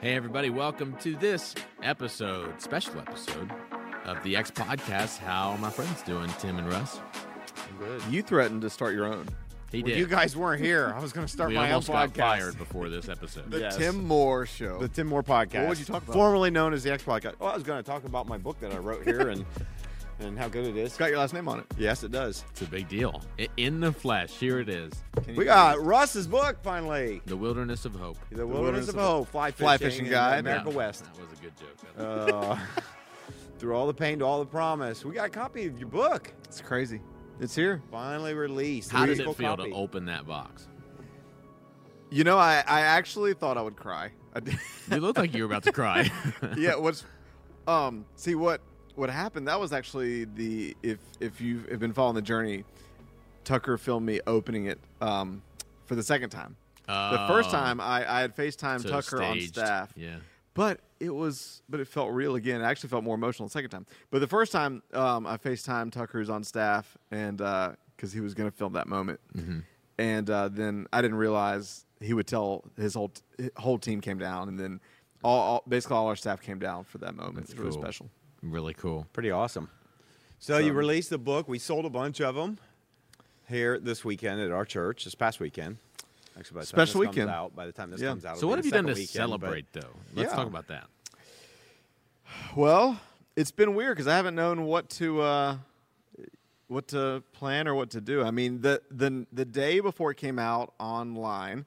Hey, everybody, welcome to this episode, special episode of the X Podcast. How are my friends doing, Tim and Russ? Good. You threatened to start your own. He Well, did. you guys weren't here. I was going to start we my own almost got podcast. fired before this episode. The Yes. Tim Moore Show. The Tim Moore podcast. What would you talk about? Formerly known as the X Podcast. Oh, I was going to talk about my book that I wrote here and and how good it is. it's got your last name on it. Yes, it does. It's a big deal. I- In the flesh, here it is We got Russ's book finally. The Wilderness of Hope. The Wilderness of Hope, Fly Fishing, Fly Fishing in Guide. America That- West. That was a good joke. Uh, through all the pain to all the promise. We got a copy of your book It's crazy. It's here. finally released. How did Physical it feel copy. to open that box? You know, I, I actually thought I would cry. I did. You looked like you were about to cry. yeah. What's um? See what what happened? That was actually the if if you have been following the journey, Tucker filmed me opening it um for the second time. The first Oh, time I, I had FaceTime so Tucker on staff. Yeah. But it was, but it felt real again. It actually felt more emotional the second time. But the first time, um, I FaceTime Tucker who's on staff, and because he was going to film that moment, Mm-hmm. and uh, then I didn't realize he would tell his whole his whole team came down, and then all, all basically all our staff came down for that moment. That's it's really cool. special. Really cool. Pretty awesome. So, So- you released the book. We sold a bunch of them here this weekend at our church. This past weekend. Actually, by the time Special weekend. out, by the time this Yeah. comes out, So, what have you done to weekend, but- celebrate, though? Let's Yeah. talk about that. Well, it's been weird because I haven't known what to uh, what to plan or what to do. I mean, the the the day before it came out online,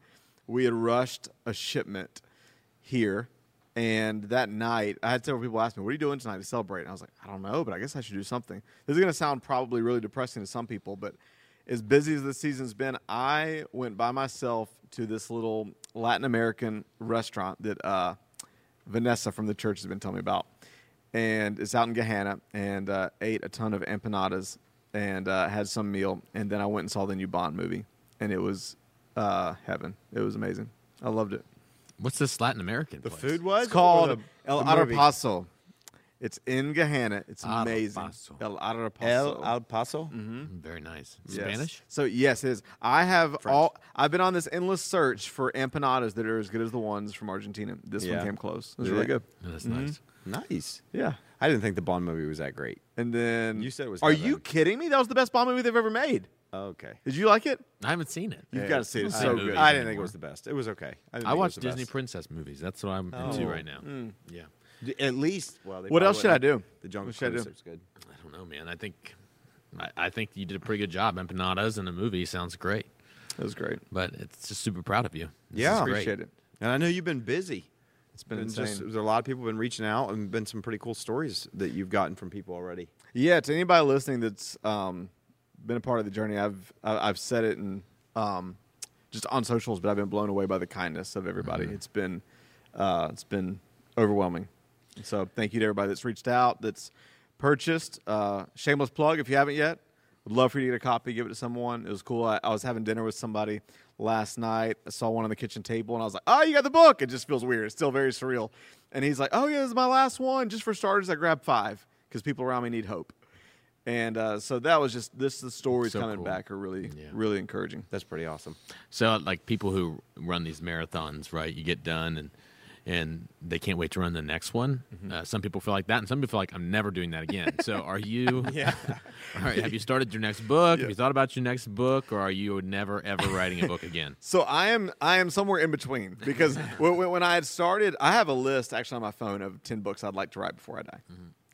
we had rushed a shipment here, and that night I had several people ask me, "What are you doing tonight to celebrate?" And I was like, "I don't know, but I guess I should do something." This is going to sound probably really depressing to some people, but as busy as the season's been, I went by myself to this little Latin American restaurant that. Uh, Vanessa from the church has been telling me about. And it's out in Gahanna and uh, ate a ton of empanadas and uh, had some meal. And then I went and saw the new Bond movie. And it was uh, heaven. It was amazing. I loved it. What's this Latin American The place? food was It's called the- El the? Arapaso. It's in Gahanna. It's Arapaso. amazing. El Arapaso. El Al Paso. Mm, Very nice. Yes. Spanish? So yes, it is. I have all. I've been on this endless search for empanadas that are as good as the ones from Argentina. This Yeah. one came close. It was Yeah. really good. Oh, that's Mm-hmm. nice. Nice. Yeah. I didn't think the Bond movie was that great. And then You said it was Are heaven. you kidding me? That was the best Bond movie they've ever made. Okay. Did you like it? I haven't seen it. You've Yeah, got to see it. It's I so don't good. movies I didn't think it was the best. It was okay. I, didn't I think it watch the Disney best. princess movies. That's what I'm into Oh. right now. Yeah. D- At least. Well, they What probably else should I wouldn't. do? The Jungle What should I Cruise do? was good. I don't know, man. I think I, I think you did a pretty good job. Empanadas in a movie sounds great, It was great. but it's just super proud of you. This Yeah. is great. Appreciate it. And I know you've been busy. It's been It's insane. just, there's a lot of people been reaching out and been some pretty cool stories that you've gotten from people already. yeah, to anybody listening that's um, been a part of the journey, I've I've said it and um, just on socials, but I've been blown away by the kindness of everybody. It's been uh, it's been overwhelming. So thank you to everybody that's reached out, that's purchased. Uh, shameless plug if you haven't yet. Would love for you to get a copy, give it to someone. It was cool. I, I was having dinner with somebody last night. I saw one on the kitchen table, and I was like, "Oh, you got the book!" It just feels weird. It's still very surreal. And he's like, "Oh yeah, this is my last one. Just for starters, I grabbed five because people around me need hope." And uh, so that was just this. The stories So coming cool. back are really, Yeah. really encouraging. That's pretty awesome. So, like people who run these marathons, right? You get done and and they can't wait to run the next one. Mm-hmm. Uh, some people feel like that, and some people feel like I'm never doing that again. so, are you? Yeah. All right, have you started your next book? Have you thought about your next book, or are you never ever writing a book again? So I am I am somewhere in between because when, when I had started, I have a list actually on my phone of ten books I'd like to write before I die.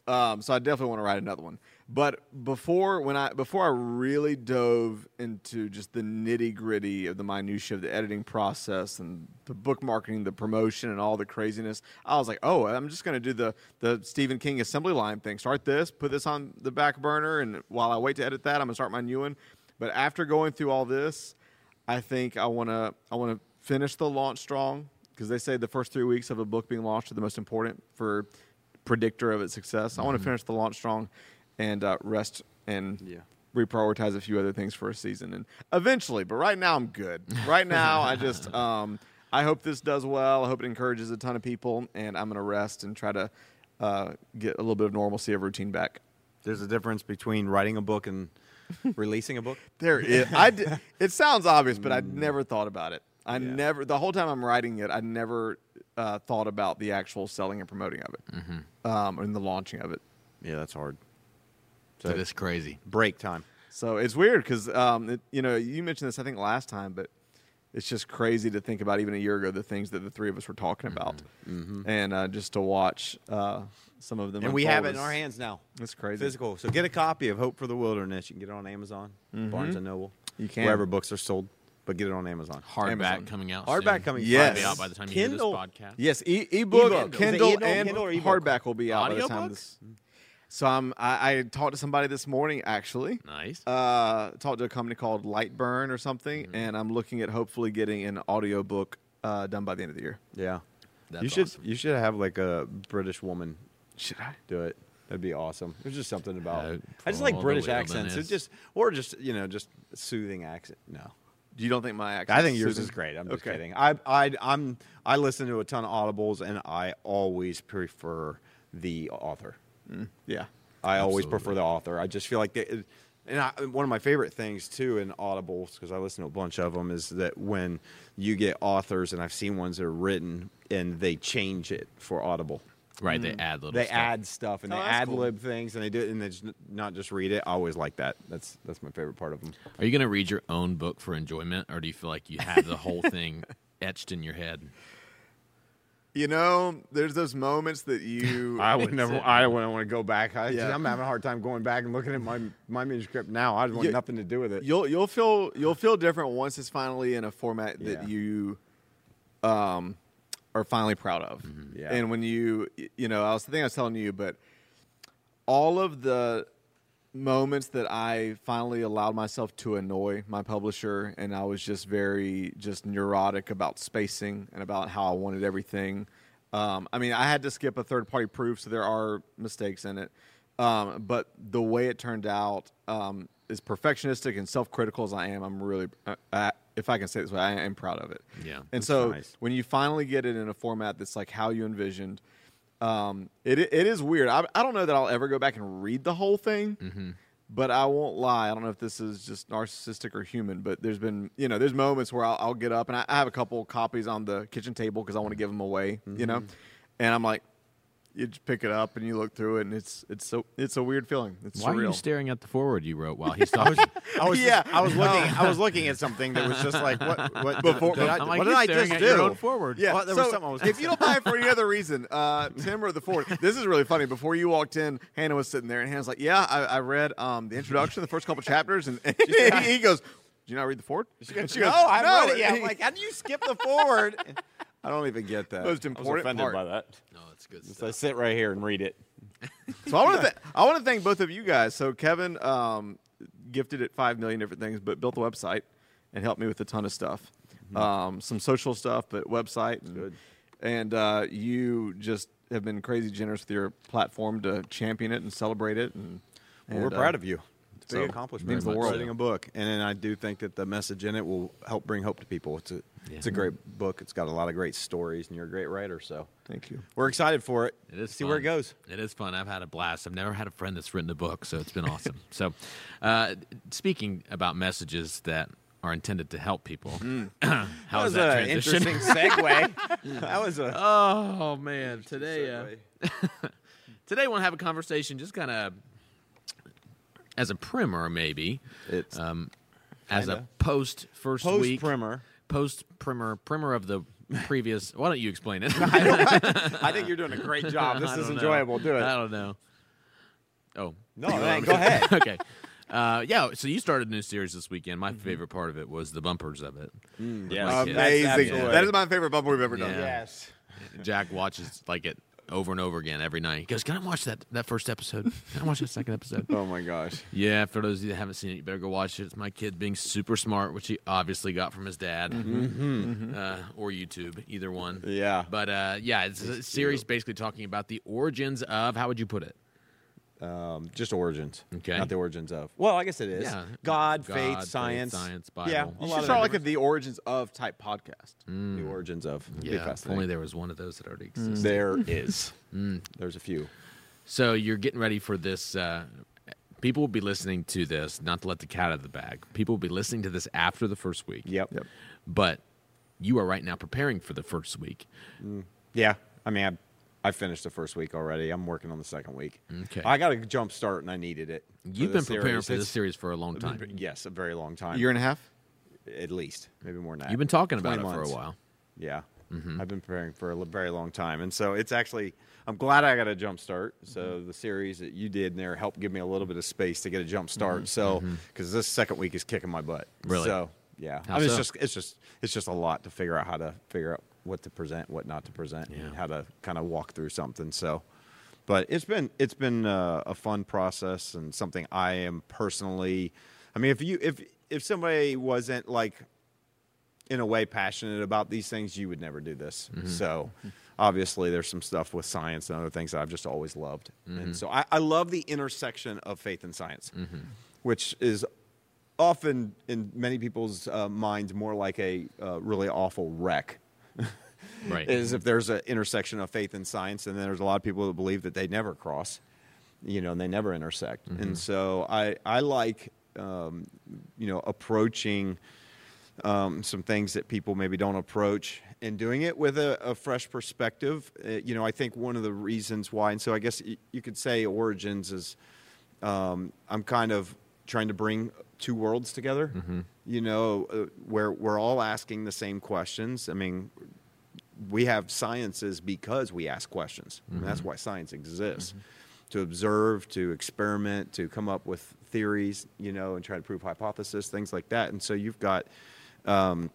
Um, so I definitely want to write another one. But before when I before I really dove into just the nitty gritty of the minutia of the editing process and the book marketing, the promotion, and all the craziness, I was like, oh, I'm just going to do the the Stephen King assembly line thing. Start this, put this on the back burner, and while I wait to edit that, I'm gonna start my new one. But after going through all this, I think I want to I want to finish the launch strong because they say the first three weeks of a book being launched are the most important for predictor of its success. I want to mm-hmm. finish the launch strong and uh, rest and Yeah. reprioritize a few other things for a season and eventually. But right now I'm good. Right now I just um, I hope this does well. I hope it encourages a ton of people, and I'm gonna rest and try to uh, get a little bit of normalcy of routine back. there's a difference between writing a book and releasing a book. There is. I d- it sounds obvious, but I Mm. never thought about it. I Yeah. never. The whole time I'm writing it, I never uh, thought about the actual selling and promoting of it, Mm-hmm. um, and the launching of it. Yeah, that's hard. So That is crazy. break time. So it's weird because um, it- you know you mentioned this I think last time, but it's just crazy to think about even a year ago the things that the three of us were talking about, and uh, just to watch uh, some of them. Mm-hmm. And we have it in our hands now. It's crazy. Physical. So get a copy of Hope for the Wilderness. You can get it on Amazon, Barnes and Noble. You can. wherever books are sold, but get it on Amazon. Hardback Amazon. coming out. Hardback soon. coming Yes. Probably out by the time you hear this podcast. Yes, e- ebook, Ebook. Kindle, Is it Kindle, and Kindle or ebook? hardback will be out by the time Audiobook? this. So I'm, I, I talked to somebody this morning actually. Nice. Uh, talked to a company called Lightburn or something, Mm-hmm. and I'm looking at hopefully getting an audiobook uh, done by the end of the year. Yeah. That's you should awesome. you should have like a British woman Should I? do it. That'd be awesome. There's just something about. Uh, I just like British accents. It just or just you know just soothing accent. No, You don't think my accent? I think yours soothing? is great. I'm just Okay. kidding. I I I'm I listen to a ton of audibles and I always prefer the author. Mm. Yeah. I always prefer the author. I just feel like, they, and I, one of my favorite things too in audibles because I listen to a bunch of them is that when you get authors, and I've seen ones that are written and they change it for audible. right. They mm. add little. They stuff. add stuff and Oh, they that's ad cool. lib things and they do it and they just not just read it. I always like that. That's that's my favorite part of them. Are you going to read your own book for enjoyment, or do you feel like you have the whole thing etched in your head? You know, there's those moments that you. I would never. I wouldn't want to go back. I, Yeah. I'm having a hard time going back and looking at my my manuscript now. I want You- nothing to do with it. You'll you'll feel you'll feel different once it's finally in a format that Yeah. you um are finally proud of. Yeah. And when you you know, I was the thing I was telling you, but all of the moments that I finally allowed myself to annoy my publisher and I was just very just neurotic about spacing and about how I wanted everything. Um, I mean, I had to skip a third party proof, so there are mistakes in it. Um, but the way it turned out, um, as perfectionistic and self critical as I am, I'm really, uh, I, if I can say this way, I am proud of it. Yeah. And so nice. when you finally get it in a format that's like how you envisioned, um, it it is weird. I, I don't know that I'll ever go back and read the whole thing, Mm-hmm. but I won't lie. I don't know if this is just narcissistic or human, but there's been you know there's moments where I'll, I'll get up and I, I have a couple copies on the kitchen table because I want to give them away, you know, Mm-hmm. and I'm like, you just pick it up and you look through it and it's it's so it's a weird feeling. It's Why are you staring at the forward you wrote while he's talking? I was Yeah. I was looking. I was looking at something that was just like what what Before- did I, I'm like, what you're did I just at do? your own forward. Yeah, Well, there so was something I was if you don't buy it for any other reason, uh, Tim or the fourth, this is really funny. Before you walked in, Hannah was sitting there, and Hannah's like, "Yeah, I, I read um, the introduction, the first couple chapters," and he goes, "Did you not read the forward?" She goes, She no, I "No." read it. Yeah, I'm like, how do you skip the forward? I don't even get that. Most important I was offended part. by that. no, it's good So I sit right here and read it. So I want to th- I want to thank both of you guys. So Kevin um, gifted it five million different things, but built the website and helped me with a ton of stuff, um, some social stuff, but website. And, Good. And uh, you just have been crazy generous with your platform to champion it and celebrate it. And, Well, we're and, uh, proud of you. It's a big so, accomplishment. means the world. Writing a book, and then I do think that the message in it will help bring hope to people. It's a Yeah. it's a great book. It's got a lot of great stories, and you're a great writer. So Thank you. we're excited for it. It is See fun. where it goes. It is fun. I've had a blast. I've never had a friend that's written a book, so it's been awesome. so, uh, speaking about messages that are intended to help people, how that was was that an interesting segue. that was a oh man, today, uh, today I want to have a conversation, just kind of as a primer, maybe, It's um, as a post first post week, primer. Post primer, primer of the previous. why don't you explain it? I think you're doing a great job. This I is don't know. enjoyable. Do it. I don't know. Oh No, man, go ahead. okay. Uh, yeah, so you started a new series this weekend. Mm-hmm. My favorite part of it was the bumpers of it. yes. my kids. Amazing. absolutely- That is my favorite bumper we've ever done. Yeah. Yes. Jack watches like it over and over again every night. He goes, "Can I watch that that first episode? Can I watch that second episode?" Oh my gosh. yeah, for those of you that haven't seen it, you better go watch it. It's my kid being super smart, which he obviously got from his dad uh, or YouTube, either one. Mm-hmm. Yeah. But uh, yeah, it's a series basically talking about the origins of how would you put it? Um, just origins. Okay. Not the origins of. Well, I guess it is. Yeah. God, God, faith, faith, science. science, Yeah. Bible. A You lot should of start like a the origins of type podcast. the origins of. Yeah, if only there was one of those that already existed. There is. There's a few. So you're getting ready for this uh, people will be listening to this, not to let the cat out of the bag. People will be listening to this after the first week. Yep. Yep. But you are right now preparing for the first week. Yeah. I mean, I, I finished the first week already. I'm working on the second week. Okay. I got a jump start, and I needed it. You've the been preparing series. for this It's- series for a long time. Yes, a very long time. year and a half. at least, maybe more than that. You've been talking about 20 it for a while. Yeah. Mm-hmm. I've been preparing for a very long time. And so it's actually, I'm glad I got a jump start. So Mm-hmm. the series that you did in there helped give me a little bit of space to get a jump start. So, Mm-hmm. because this second week is kicking my butt. Really? So, yeah. How I mean, so? it's just, it's just, it's just a lot to figure out how to figure out what to present, what not to present, Yeah. and how to kind of walk through something. So, but it's been, it's been uh, a fun process and something I am personally, I mean, if you, if, if somebody wasn't like, in a way passionate about these things, you would never do this. So obviously there's some stuff with science and other things that I've just always loved. And so I, I love the intersection of faith and science, which is often in many people's uh, minds more like a uh, really awful wreck. Right. Is if there's an intersection of faith and science, and then there's a lot of people that believe that they never cross, you know, and they never intersect. And so I I like um, you know approaching um, some things that people maybe don't approach and doing it with a, a fresh perspective. Uh, you know, I think one of the reasons why, and so I guess y- you could say Origins is um, I'm kind of trying to bring two worlds together. You know, uh, where we're all asking the same questions. I mean, we have sciences because we ask questions. Mean, that's why science exists. To observe, to experiment, to come up with theories, you know, and try to prove hypotheses, things like that. And so you've got, um,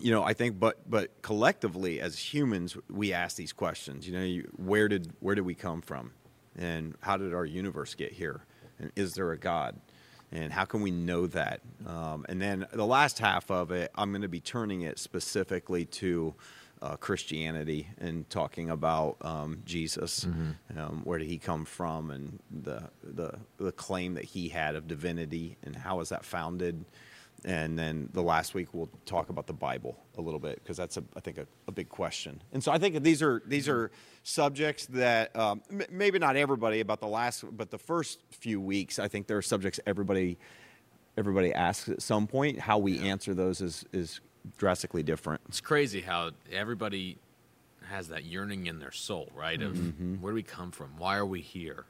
you know, I think, but but collectively as humans, we ask these questions. You know, you, where did where did we come from, and how did our universe get here, and is there a God? And how can we know that? Um, and then the last half of it, I'm going to be turning it specifically to uh, Christianity and talking about um, Jesus, um, where did he come from, and the, the the claim that he had of divinity, and how is that founded? And then the last week we'll talk about the Bible a little bit because that's a, I think a, a big question. And so I think these are these are subjects that um, m- maybe not everybody about the last, but the first few weeks I think there are subjects everybody everybody asks at some point. How we answer those is is drastically different. It's crazy how everybody has that yearning in their soul, right? Of where do we come from? Why are we here?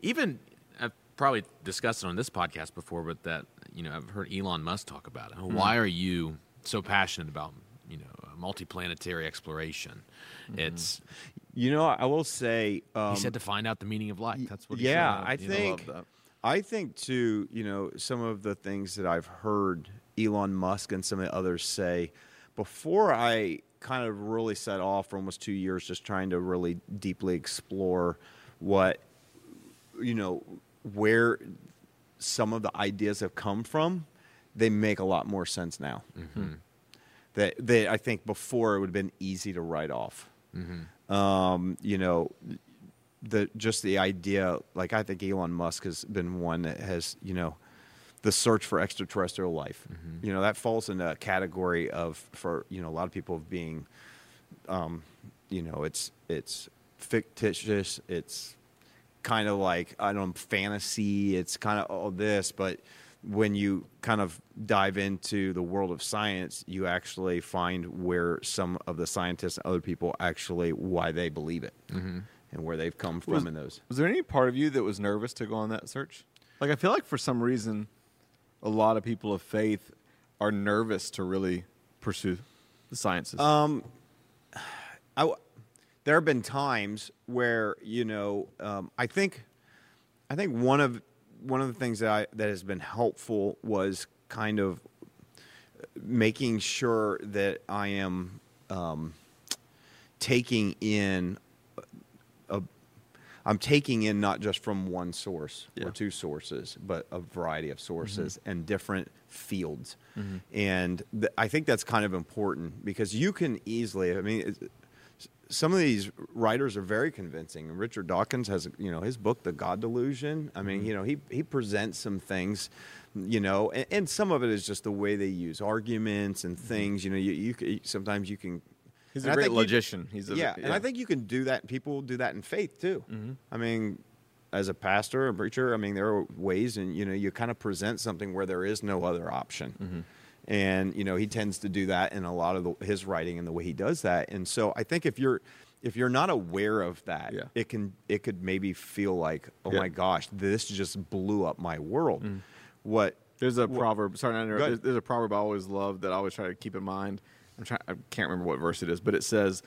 Even I've probably discussed it on this podcast before, but that you know I've heard Elon Musk talk about it. Mm-hmm. Why are you so passionate about you know uh, multiplanetary exploration? Mm-hmm. It's You know, I will say um, he said to find out the meaning of life. That's what he yeah, said. I You know, think that. I think too. You know, some of the things that I've heard Elon Musk and some of the others say before I kind of really set off for almost two years, just trying to really deeply explore what you know where some of the ideas have come from. They make a lot more sense now. That that I think before it would have been easy to write off um, you know, the just the idea. Like I think Elon Musk has been one that has, you know, the search for extraterrestrial life. You know, that falls in a category of for you know a lot of people being, um, you know, it's it's fictitious. It's kind of like I don't know, fantasy. It's kind of all this, but when you kind of dive into the world of science, you actually find where some of the scientists and other people actually why they believe it and where they've come from Was- in those. Was there any part of you that was nervous to go on that search? Like, I feel like for some reason, a lot of people of faith are nervous to really pursue the sciences. Um, I w there have been times where you know um, I think I think one of one of the things that I, that has been helpful was kind of making sure that I am um, taking in a, I'm taking in not just from one source Yeah. or two sources, but a variety of sources and different fields. Mm-hmm. And th- I think that's kind of important because you can easily, I mean, some of these writers are very convincing. Richard Dawkins has, you know, his book, The God Delusion. I Mm-hmm. mean, you know, he he presents some things, you know, and, and some of it is just the way they use arguments and things. You know, you, you sometimes you can. Mm-hmm. He's a great think you- logician. He's a, yeah, and I think you can do that. People do that in faith too. Mm-hmm. I mean, as a pastor, a preacher, I mean, there are ways, and you know, you kind of present something where there is no other option. And you know, he tends to do that in a lot of the, his writing and the way he does that. And so, I think if you're if you're not aware of that, Yeah. it can it could maybe feel like, oh Yeah. my gosh, this just blew up my world. What There's a What- proverb. Sorry, interrupt. There's, there's a proverb I always love that I always try to keep in mind. I'm trying. I can't remember what verse it is, but it says,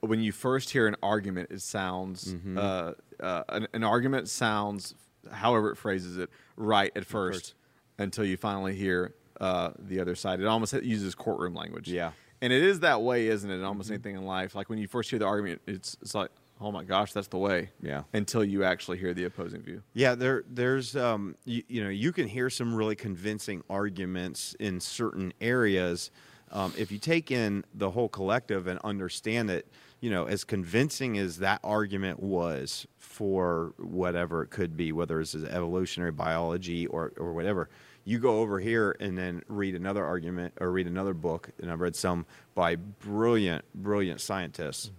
"When you first hear an argument, it sounds Mm-hmm. uh, uh, an, an argument sounds, however it phrases it, right at first, first. until you finally hear uh, the other side. It almost uses courtroom language. Yeah. Mm-hmm. and it is that way, isn't it? In almost anything in life, like when you first hear the argument, it's it's like, oh my gosh, that's the way. Yeah. Until you actually hear the opposing view. Yeah, there, there's, um, you, you know, you can hear some really convincing arguments in certain areas. Um, if you take in the whole collective and understand it, you know, as convincing as that argument was for whatever it could be, whether it's evolutionary biology or, or whatever, you go over here and then read another argument or read another book, and I've read some by brilliant, brilliant scientists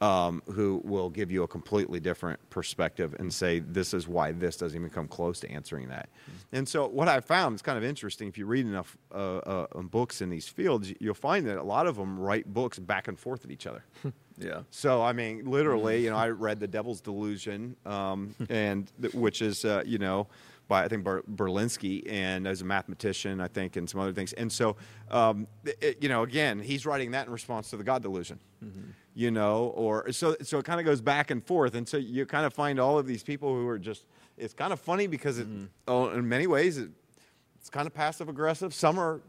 um, who will give you a completely different perspective and say this is why this doesn't even come close to answering that. And so what I found is kind of interesting. If you read enough uh, uh, um, books in these fields, you'll find that a lot of them write books back and forth at each other. Yeah. So I mean, literally, you know, I read The Devil's Delusion, um, and th- which is uh, you know by I think Ber- Berlinski, and as a mathematician, I think, and some other things. And so, um, it, you know, again, he's writing that in response to the God delusion. You know, or so so it kind of goes back and forth, and so you kind of find all of these people who are just. It's kind of funny because it, oh, in many ways, it, it's kind of passive aggressive. Some are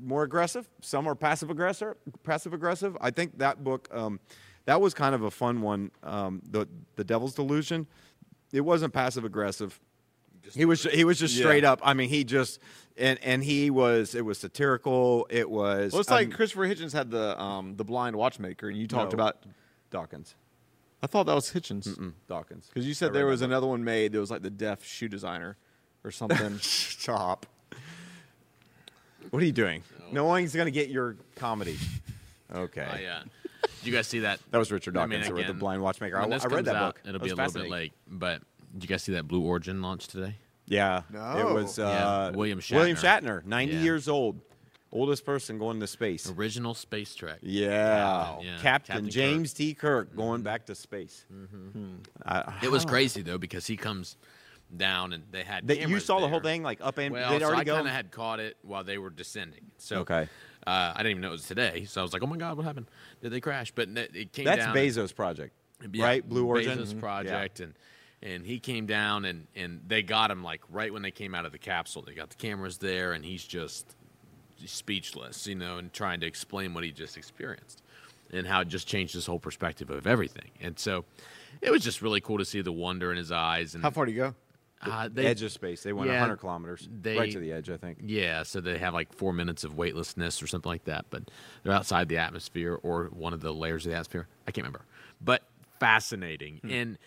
more aggressive. Some are passive aggressive. Passive aggressive. I think that book, um, that was kind of a fun one. Um, the The Devil's Delusion. It wasn't passive aggressive. He was he was just Yeah. straight up. I mean, he just and and he was it was satirical. It was. Well, it's like um, Christopher Hitchens had the um, the blind watchmaker, and you talked no, about. Dawkins. I thought that was Hitchens Mm, Dawkins. because you said there was book. another one made that was like the deaf shoe designer or something. Stop. What are you doing? No one's gonna get your comedy. Okay. Oh, yeah. did you guys see that? That was Richard I Dawkins, mean, who wrote The Blind Watchmaker. I, I read that out, book. It'll It be a little bit late, but did you guys see that Blue Origin launch today? Yeah. No. It was uh, William William Shatner. Shatner, 90 Yeah. years old. Oldest person going to space. Original space trek. Yeah. Captain, yeah. Captain, Captain James T. Kirk going back to space. I- It was crazy though because he comes down and they had. That you cameras saw the whole thing like up and Well, they'd so already I kind of had caught it while they were descending. So Okay. uh, I didn't even know it was today. So I was like, "Oh my god, what happened? Did they crash?" But it it came That's down. Bezos' project, Yeah, right? Blue Origin Bezos Mhm. project, and and he came down and and they got him like right when they came out of the capsule. They got the cameras there, and he's just speechless, you know, and trying to explain what he just experienced and how it just changed his whole perspective of everything. And so it was just really cool to see the wonder in his eyes. And How far do you go? uh, The they, edge of space. They went yeah, 100 kilometers, they- right to the edge, I think. Yeah, so they have like four minutes of weightlessness or something like that, but they're outside the atmosphere or one of the layers of the atmosphere. I can't remember. But fascinating. And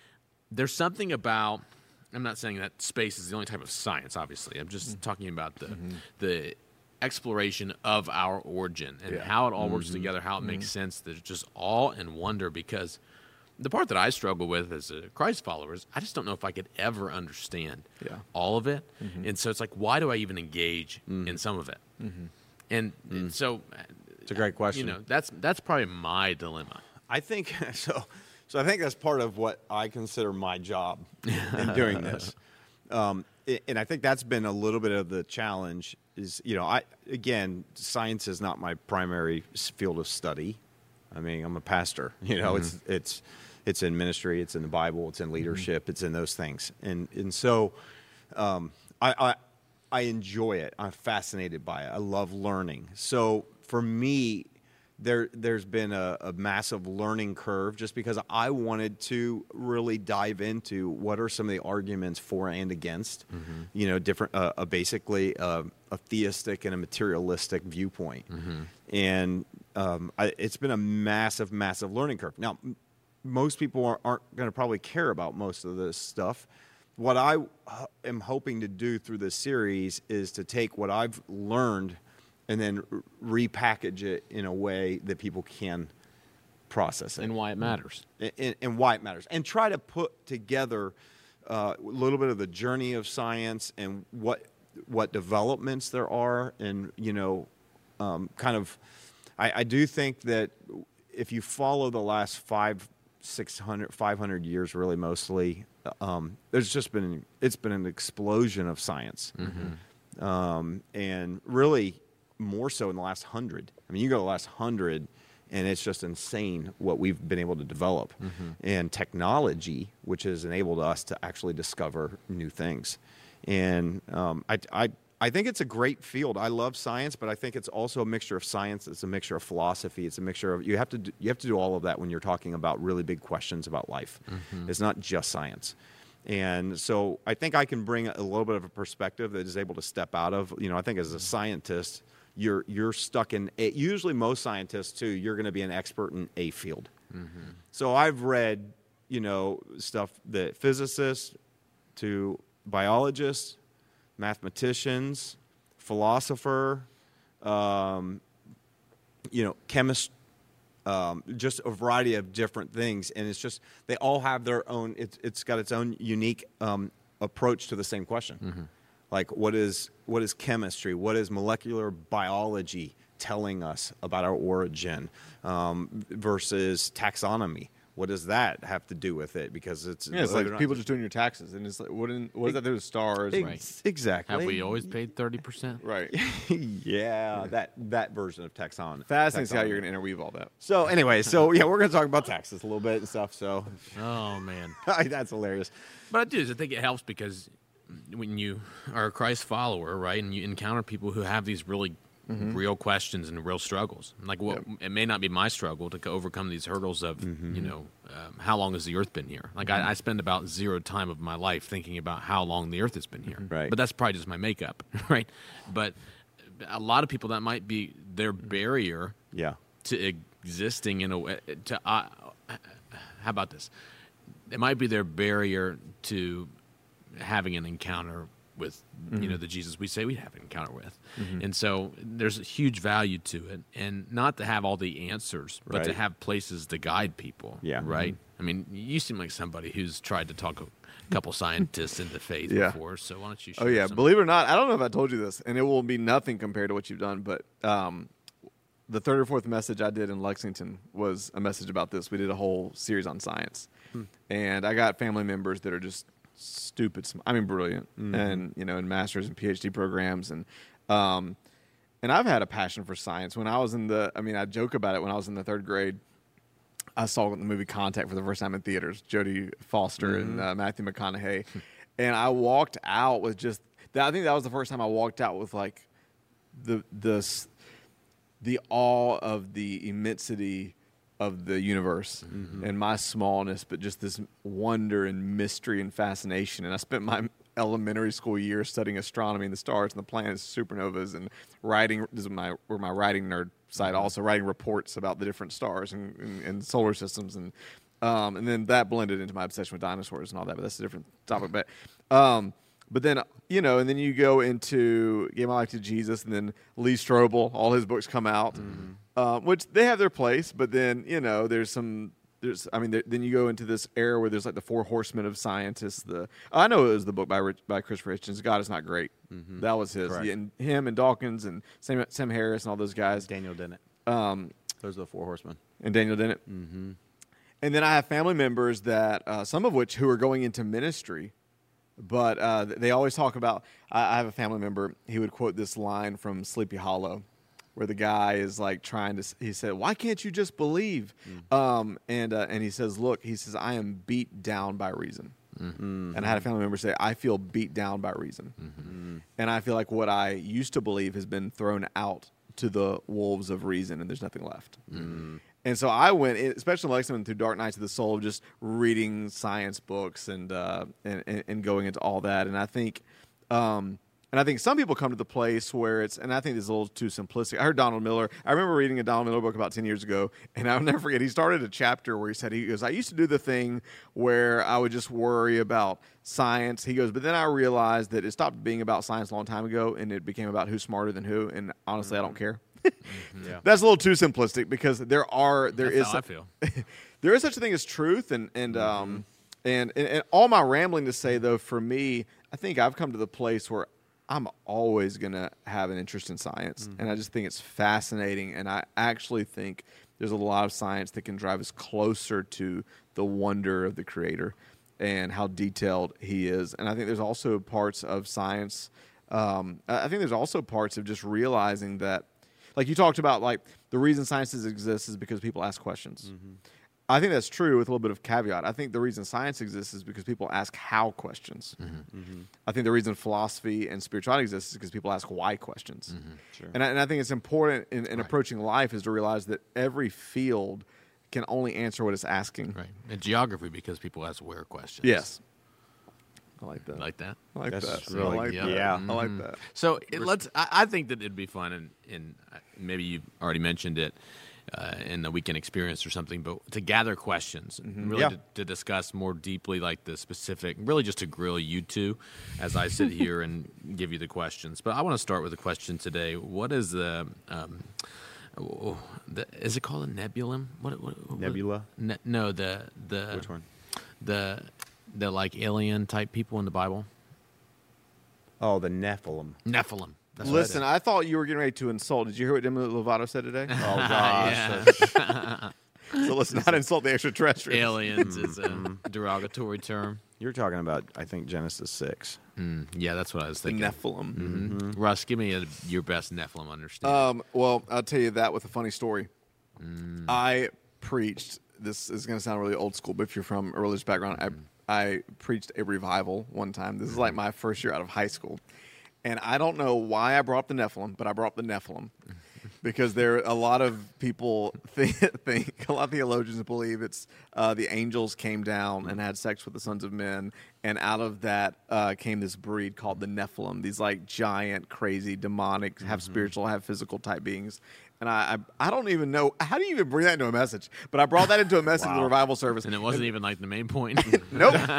there's something about I'm not saying that space is the only type of science, obviously. I'm just mm-hmm. talking about the mm-hmm. the exploration of our origin and Yeah. how it all works mm-hmm. together, how it makes sense. There's just awe and wonder because the part that I struggle with as a Christ follower is I just don't know if I could ever understand Yeah. all of it. And so it's like, why do I even engage in some of it? And, and so It's a great question. you know, that's that's probably my dilemma. I think so. So I think that's part of what I consider my job in doing this, um, and I think that's been a little bit of the challenge. Is you know, I again, science is not my primary field of study. I mean, I'm a pastor. You know, it's it's it's in ministry, it's in the Bible, it's in leadership, it's in those things, and and so um, I, I I enjoy it. I'm fascinated by it. I love learning. So for me, there there's been a, a massive learning curve just because I wanted to really dive into what are some of the arguments for and against. You know, different uh, uh, basically uh, a theistic and a materialistic viewpoint, and um, I, it's been a massive, massive learning curve. Now, m- most people aren't, aren't going to probably care about most of this stuff. What I uh, am hoping to do through this series is to take what I've learned and then repackage it in a way that people can process it And why it matters. and, and why it matters, and try to put together uh, a little bit of the journey of science and what what developments there are, and you know, um, kind of. I, I do think that if you follow the last five, 600, 500 years, really mostly, um, there's just been it's been an explosion of science, um, and really more so in the last hundred. I mean, you go the last hundred, and it's just insane what we've been able to develop, and technology, which has enabled us to actually discover new things. And um, I, I, I think it's a great field. I love science, but I think it's also a mixture of science. It's a mixture of philosophy. It's a mixture of you have to do, you have to do all of that when you're talking about really big questions about life. It's not just science. And so I think I can bring a little bit of a perspective that is able to step out of, you know, I think as a scientist, you're you're stuck in a, usually most scientists too, you're going to be an expert in a field. So I've read, you know, stuff that physicists to biologists, mathematicians, philosopher, um, you know, chemist, um, just a variety of different things, and it's just they all have their own. It's it's got its own unique um, approach to the same question. Like what is what is chemistry? What is molecular biology telling us about our origin um, versus taxonomy? What does that have to do with it? Because it's Yeah, it's they're like not- people just doing your taxes, and it's like, what, in, what does that do with stars? Ex- Right. Exactly. Have we always paid thirty percent? Right. yeah, that that version of taxon. Fascinating to how you're going to interweave all that. So anyway, so yeah, we're going to talk about taxes a little bit and stuff. So Oh man. that's hilarious. But I do. I think it helps because when you are a Christ follower, right, and you encounter people who have these really real questions and real struggles, like what it may not be my struggle to overcome these hurdles of, you know, um, how long has the Earth been here? Like I, I spend about zero time of my life thinking about how long the Earth has been here. Right. But that's probably just my makeup, right? But a lot of people that might be their barrier Yeah. to existing in a way to uh, how about this it might be their barrier to having an encounter with you know mm-hmm. the jesus we say we have an encounter with. Mm-hmm. And so there's a huge value to it. And not to have all the answers but to have places to guide people Yeah. Mm-hmm. right? I mean you seem like somebody who's tried to talk a couple scientists into faith Yeah. before so why don't you Oh yeah, believe it or not, I don't know if I told you this, and it will be nothing compared to what you've done. But um, the third or fourth message I did in Lexington was a message about this. We did a whole series on science, hmm. and I got family members that are just stupid. sm- I mean, brilliant, and you know, in masters and PhD programs, and um, and I've had a passion for science. When I was in the, I mean, I joke about it. When I was in the third grade, I saw the movie Contact for the first time in theaters. Jodie Foster and uh, Matthew McConaughey, and I walked out with just. That, I think that was the first time I walked out with like the the the awe of the immensity of the universe and my smallness, but just this wonder and mystery and fascination. And I spent my elementary school years studying astronomy and the stars and the planets, supernovas, and writing. This is my where my writing nerd side also writing reports about the different stars and, and, and solar systems and. Um, and then that blended into my obsession with dinosaurs and all that, but that's a different topic. But um, but then you know, and then you go into Gave My Life to Jesus, and then Lee Strobel, all his books come out, um, which they have their place. But then you know, there's some. There's, I mean, there, then you go into this era where there's like the four horsemen of scientists. The I know it was the book by Rich, by Christopher Hitchens. God is not great. That was his. And him and Dawkins and Sam, Sam Harris and all those guys. Daniel Dennett. Um, Those are the four horsemen. and Daniel Dennett. Mm-hmm. And then I have family members that uh, some of which who are going into ministry, but uh, they always talk about. I, I have a family member. He would quote this line from Sleepy Hollow, where the guy is like trying to. He said, "Why can't you just believe?" Um, and uh, and he says, "Look," he says, "I am beat down by reason." And I had a family member say, "I feel beat down by reason," and I feel like what I used to believe has been thrown out to the wolves of reason, and there's nothing left. And so I went, especially in Lexington, through Dark Nights of the Soul, just reading science books and uh, and, and and going into all that. And I think, um, and I think some people come to the place where it's, and I think this is a little too simplistic. I heard Donald Miller. I remember reading a Donald Miller book about ten years ago, and I'll never forget. He started a chapter where he said he goes, "I used to do the thing where I would just worry about science." He goes, "But then I realized that it stopped being about science a long time ago, and it became about who's smarter than who." And honestly, I don't care. Yeah. That's a little too simplistic because there are there That's is I feel. there is such a thing as truth and and Mm-hmm. um And, and and all my rambling to say though, for me, I think I've come to the place where I'm always gonna have an interest in science, and I just think it's fascinating. And I actually think there's a lot of science that can drive us closer to the wonder of the Creator and how detailed He is. And I think there's also parts of science. Um, I think there's also parts of just realizing that, like you talked about, like the reason sciences exist is because people ask questions. Mm-hmm. I think that's true with a little bit of caveat. I think the reason science exists is because people ask how questions. Mm-hmm. Mm-hmm. I think the reason philosophy and spirituality exists is because people ask why questions. Sure. And, I, and I think it's important in, in approaching life is to realize that every field can only answer what it's asking. Right. And geography because people ask where questions. Yes. I like that. Like that. I like That's that. really- I like yeah. that. Yeah. I like that. So it, let's. I, I think that it'd be fun, and, and uh, maybe you already mentioned it uh, in the weekend experience or something, but to gather questions, really Yeah. to, to discuss more deeply, like the specific, really just to grill you two, as I sit here and give you the questions. But I want to start with a question today. What is the um, oh, the, is it called a nebulum? What, what, what Nebula? Ne, no, the the Which one? The the like alien type people in the Bible. Oh, the Nephilim. Nephilim. That's Listen, is. I thought you were getting ready to insult. Did you hear what Demi Lovato said today? Oh gosh. So let's not insult the extraterrestrials. aliens is a derogatory term. You're talking about, I think, Genesis six. Mm, yeah, that's what I was The thinking. Nephilim. Mhm. Russ, give me a, your best Nephilim understanding. Um, well, I'll tell you that with a funny story. Mm. I preached. This is going to sound really old school, but if you're from a religious background, Mm. I I preached a revival one time. This is like my first year out of high school, and I don't know why I brought up the Nephilim, but I brought up the Nephilim because there are a lot of people think, think a lot of theologians believe it's uh, the angels came down and had sex with the sons of men, and out of that uh, came this breed called the Nephilim. These like giant, crazy, demonic, Mm-hmm. have spiritual, have physical type beings. And I, I, I don't even know how do you even bring that into a message. But I brought that into a message in the revival service, and it wasn't even like the main point. Nope.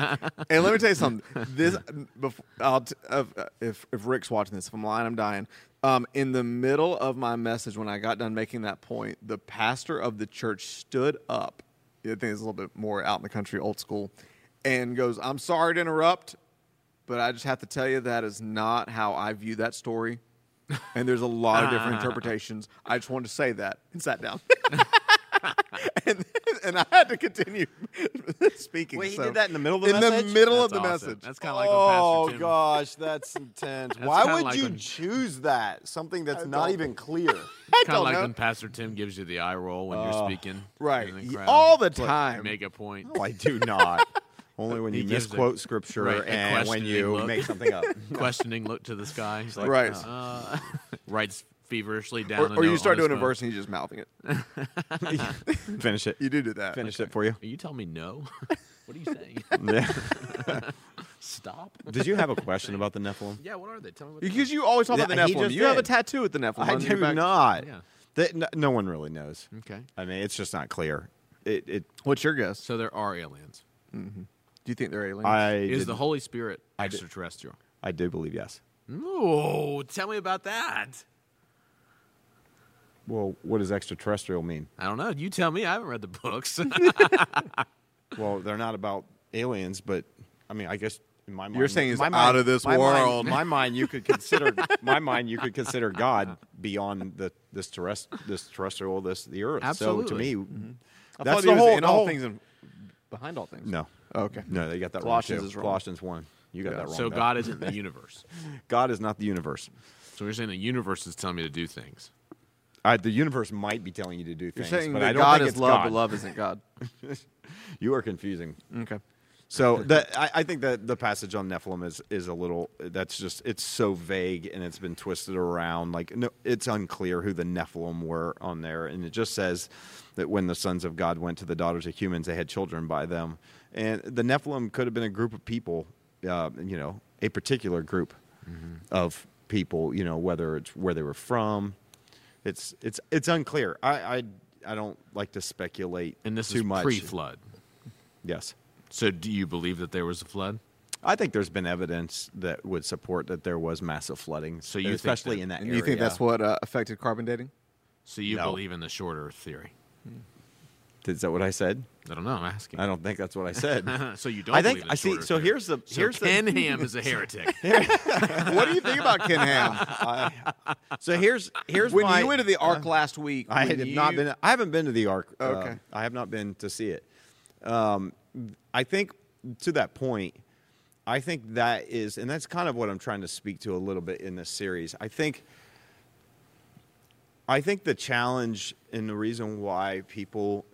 and let me tell you something. This, before, I'll t- uh, if if Rick's watching this, if I'm lying, I'm dying. Um, in the middle of my message, when I got done making that point, the pastor of the church stood up. I think it's a little bit more out in the country, old school, and goes, "I'm sorry to interrupt, but I just have to tell you that is not how I view that story." And there's a lot of different ah. interpretations. I just wanted to say that and sat down. and, and I had to continue speaking. Wait, he so- did that in the middle of the message. in message? the middle That's of the awesome. message. That's kind of like oh when Pastor oh, Tim. gosh, that's intense. That's Why would like you when- choose that? Something that's not even clear. I Kind of like know. when Pastor Tim gives you the eye roll when you're Oh, speaking. right. the Y- All the time. Make a point. No, I do not. Only when you gives a- misquote scripture right, and when you look. make something up. Questioning look to the sky. He's like, Right. Uh, writes feverishly down. Or, or you start doing a verse and he's just mouthing it. Finish it. You do do that. Finish it for you. You tell me no. what are you saying? Yeah. Stop. Did you have a question about the Nephilim? Yeah. What are they? Tell me. What Because you always talk about the Nephilim. just You have a tattoo with the Nephilim. I on your do back. not. Yeah. That- no, no one really knows. Okay. I mean, it's just not clear. It. it What's your guess? So there are aliens. Do you think they're aliens? I. Is did- the Holy Spirit I did- extraterrestrial? I do believe yes. No. Tell me about that. Well, what does extraterrestrial mean? I don't know. You tell me. I haven't read the books. Well, they're not about aliens, but I mean, I guess in my mind, You're saying it's my out mind- of this my mind- world. my mind, you could consider my mind, you could consider God beyond the this terrest this terrestrial, this the earth. Absolutely. So to me, mm-hmm. I that's thought the was whole, in the all whole- things and behind all things. No, Okay. no, they got that Colossians wrong. is wrong. Colossians one. You got Yeah. that wrong. so Doug. God isn't the universe. God is not the universe. So you're saying the universe is telling me to do things. I, the universe might be telling you to do You're things, saying but that I don't God think is it's love, God. but love isn't God. You are confusing. Okay. So that I, I think that the passage on Nephilim is is a little that's just it's so vague and it's been twisted around like no it's unclear who the Nephilim were on there and it just says that when the sons of God went to the daughters of humans they had children by them and the Nephilim could have been a group of people uh, you know a particular group of people you know whether it's where they were from it's it's it's unclear I I, I don't like to speculate And this too is much pre-flood. yes So do you believe that there was a flood? I think there's been evidence that would support that there was massive flooding. So you especially that- in that And area. you think that's what uh, affected carbon dating? So you No. believe in the short Earth theory? Is that what I said? I don't know. I'm asking. I don't think that's what I said. so you don't. I think believe in I see. So here's the So here's Ken the Ham is a heretic. what do you think about Ken Ham? so here's here's when my, you went to the Ark last week, I when have you- not been. I haven't been to the Ark. uh, Okay. I have not been to see it. Um, I think to that point, I think that is, and that's kind of what I'm trying to speak to a little bit in this series. I think. I think the challenge and the reason why people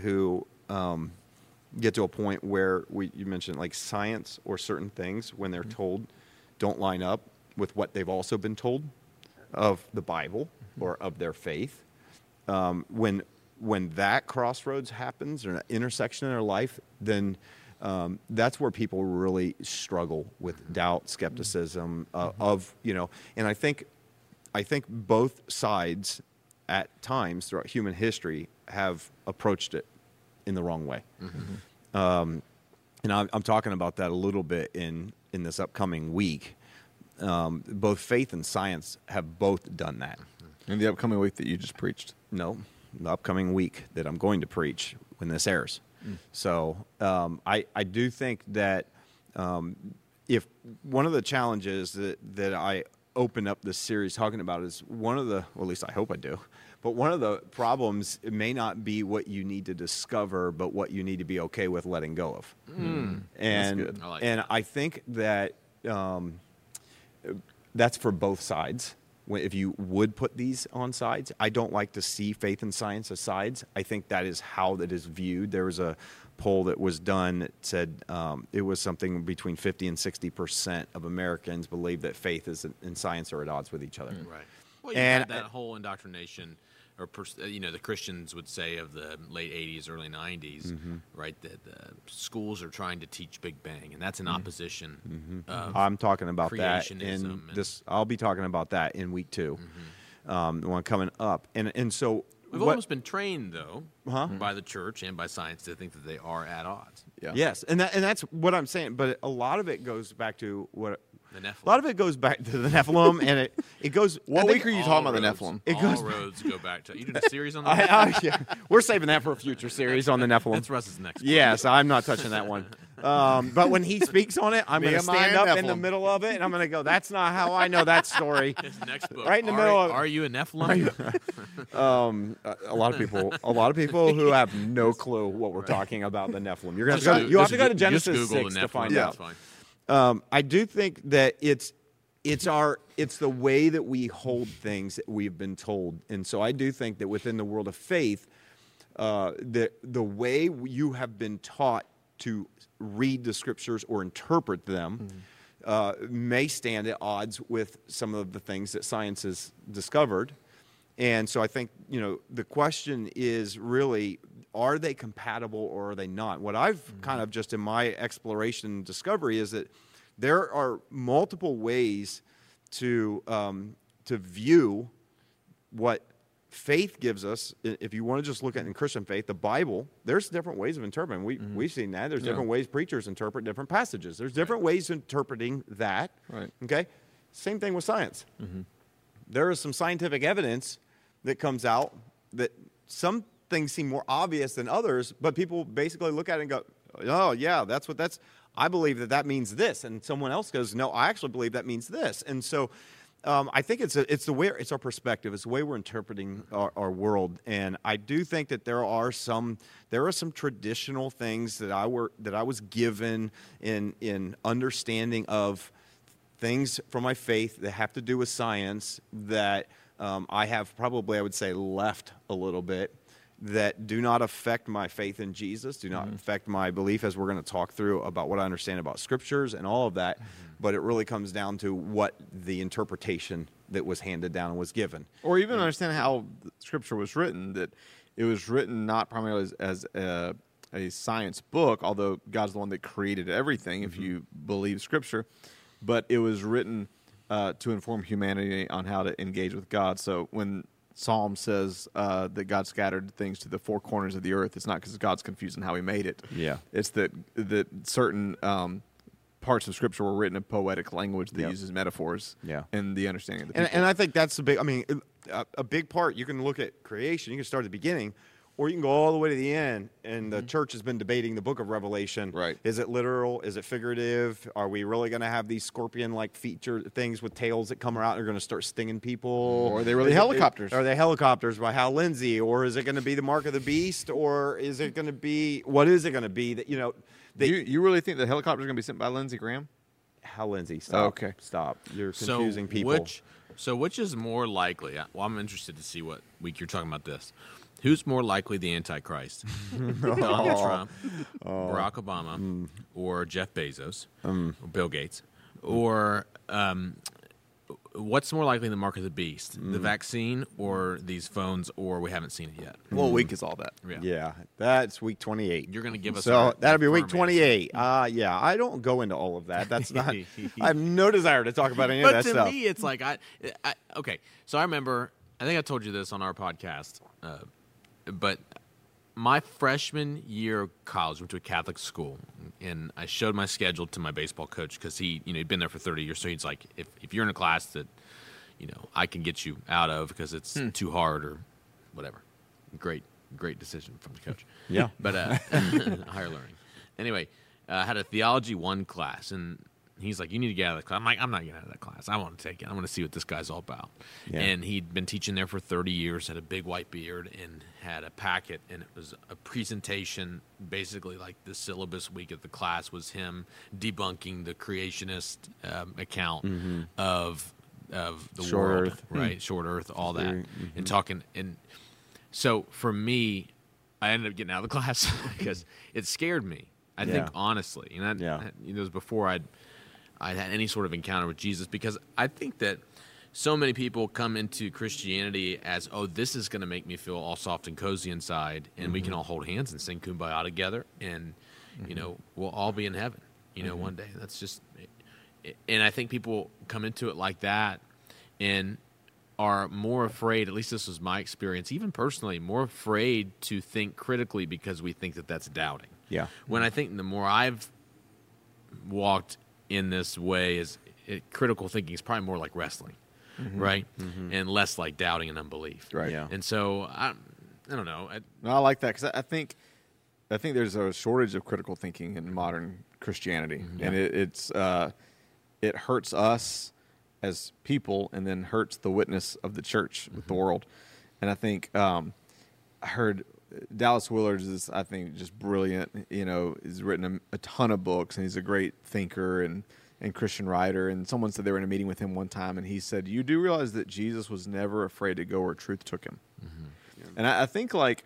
who um, get to a point where we, you mentioned like science or certain things when they're told don't line up with what they've also been told of the Bible or of their faith. Um, when when that crossroads happens or an intersection in their life, then um, that's where people really struggle with doubt, skepticism uh, of you know. And I think I think both sides at times throughout human history have approached it in the wrong way. Um, and I'm, I'm talking about that a little bit in in this upcoming week. Um, both faith and science have both done that. in the upcoming week that you just preached. No, the upcoming week that I'm going to preach when this airs. So um, I I do think that um, if one of the challenges that that I open up this series talking about is one of the well at least I hope I do, but one of the problems it may not be what you need to discover, but what you need to be okay with letting go of. And good. I like and that. I think that um, that's for both sides. If you would put these on sides, I don't like to see faith and science as sides. I think that is how that is viewed. There was a poll that was done that said um, it was something between 50 and 60 percent of Americans believe that faith is and science are at odds with each other. Right. Well, you And- had that whole indoctrination, or pers- uh, you know, the Christians would say of the late '80s, early '90s, Mm-hmm. right? That uh, schools are trying to teach Big Bang, and that's in opposition. Of, I'm talking about that Creationism in and- Mm-hmm. this. I'll be talking about that in week 2 um, the one coming up. And and so We've what- almost been trained, though, Huh? by the church and by science to think that they are at odds. Yeah. Yes, and that, and that's what I'm saying. But a lot of it goes back to what The Nephilim. a lot of it goes back to the Nephilim, and it it goes. What I week are you All talking about the Nephilim? It all goes- roads go back to. You did a series on I, that. I, yeah, we're saving that for a future series on the Nephilim. That's Russ's next. one. Yes, I'm not touching that one. Um, but when he speaks on it, I'm going to stand up in the middle of it, and I'm going to go. That's not how I know that story. His next book. Right in the are, middle of- Are you a Nephilim? Um, a, a lot of people, a lot of people who have no clue what we're talking about the Nephilim. You're going to go. go- You have to go to Genesis six to find Yeah. out. That's fine. Um, I do think that it's it's our it's the way that we hold things that we've been told, and so I do think that within the world of faith, uh, the the way you have been taught to read the scriptures or interpret them uh, may stand at odds with some of the things that science has discovered. And so I think, you know, the question is really are they compatible or are they not? What I've kind of just in my exploration and discovery is that there are multiple ways to um, to view what faith gives us. If you want to just look at in Christian faith, the Bible, there's different ways of interpreting. We mm-hmm. we've seen that. There's Yeah. different ways preachers interpret different passages. There's different ways of interpreting that. Right. Okay. Same thing with science mm-hmm. there is some scientific evidence that comes out that some things seem more obvious than others, but people basically look at it and go, "Oh, yeah, that's what that's." I believe that that means this, and someone else goes, "No, I actually believe that means this." And so, um, I think it's a, it's the way it's our perspective, it's the way we're interpreting our, our world, and I do think that there are some there are some traditional things that I were that I was given in in understanding of things from my faith that have to do with science that um, I have probably, I would say, left a little bit that do not affect my faith in Jesus, do not mm-hmm. affect my belief as we're going to talk through about what I understand about scriptures and all of that. Mm-hmm. But it really comes down to what the interpretation that was handed down and was given. or even understand how scripture was written that it was written not primarily as, as a, a science book although god's the one that created everything if mm-hmm. you believe scripture but it was written uh, to inform humanity on how to engage with god so when psalm says uh, that god scattered things to the four corners of the earth it's not because god's confused on how he made it Yeah. it's that that certain um, parts of scripture were written in poetic language that Yep. uses metaphors Yeah. and the understanding of the And, and I think that's the big. I mean, a, a big part. You can look at creation. You can start at the beginning. Or you can go all the way to the end, and the mm-hmm. church has been debating the book of Revelation. Right. Is it literal? Is it figurative? Are we really going to have these scorpion-like feature things with tails that come out and are going to start stinging people? Mm-hmm. Or are they really Is it- helicopters? Are they helicopters by Hal Lindsey? Or is it going to be the mark of the beast? Or is it going to be what is it going to be that you know? That, you, you really think the helicopter's are going to be sent by Lindsey Graham? Hal Lindsey, stop. Okay. stop. You're So confusing people. which so which is more likely? Well, I'm interested to see what week you're talking about this. Who's more likely the Antichrist? Donald Trump, Barack Obama, Mm. or Jeff Bezos, or Bill Gates, or um, what's more likely the mark of the beast? Mm. The vaccine or these phones, or we haven't seen it yet? What week is all that? Yeah. Yeah, that's week 28. You're gonna give us so our- that'll be week firm 28. Uh, yeah, I don't go into all of that. That's not. I have no desire to talk about any but of that to stuff. me, it's like I, I. Okay, so I remember. I think I told you this on our podcast, uh, but my freshman year of college, went to a Catholic school, and I showed my schedule to my baseball coach because he, you know, he'd been there for thirty years. So he's like, if if you're in a class that, you know, I can get you out of because it's too hard or whatever. Great, great decision from the coach. Yeah. but uh, higher learning. Anyway, uh, I had a theology one class, and he's like, "You need to get out of that class." I'm like, "I'm not getting out of that class. I want to take it. I want to see what this guy's all about." Yeah. And he'd been teaching there for 30 years, had a big white beard, and had a packet, and it was a presentation. Basically, like the syllabus week of the class was him debunking the creationist um, account of of the Mm-hmm. Short world, Earth. right? Short Earth, all that, Theory, and talking and so for me, I ended up getting out of the class because it scared me. I think honestly, and that, Yeah. you know, it was before I'd I'd had any sort of encounter with Jesus because I think that so many people come into Christianity as, oh, this is going to make me feel all soft and cozy inside, and we can Mm-hmm. all hold hands and sing kumbaya together, and you know, we'll all be in heaven, you know, one day. That's just, and I think people come into it like that, and are more afraid. At least this was my experience, even personally, more afraid to think critically because we think that that's doubting. Yeah. When I think the more I've walked in this way is it, critical thinking is probably more like wrestling, right, and less like doubting and unbelief. Right. Yeah. And so I, I don't know. I, No, I like that because I I think, I think there's a shortage of critical thinking in modern Christianity, and it, it's uh, it hurts us as people, and then hurts the witness of the church with the world. And I think um, I heard Dallas Willard is, I think, just brilliant. You know, he's written a, a ton of books, and he's a great thinker and and Christian writer. And someone said they were in a meeting with him one time, and he said, "You do realize that Jesus was never afraid to go where truth took him." Mm-hmm. And I, I think like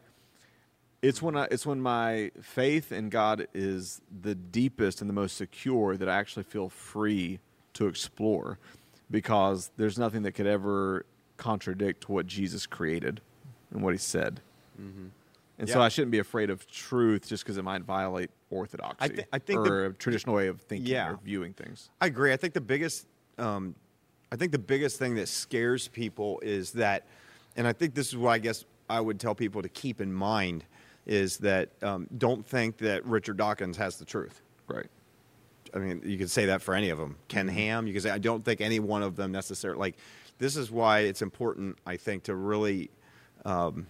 it's when I, it's when my faith in God is the deepest and the most secure that I actually feel free to explore, because there's nothing that could ever contradict what Jesus created and what He said. Mm-hmm. And so I shouldn't be afraid of truth just because it might violate orthodoxy thi- I think the- or a traditional way of thinking Yeah. or viewing things. I agree. I think the biggest, um, I think the biggest thing that scares people is that, and I think this is what I guess I would tell people to keep in mind is that um, don't think that Richard Dawkins has the truth. Right. I mean, you could say that for any of them. Ken Mm-hmm. Ham, you could say, I don't think any one of them necessarily. Like, this is why it's important, I think, to really, um,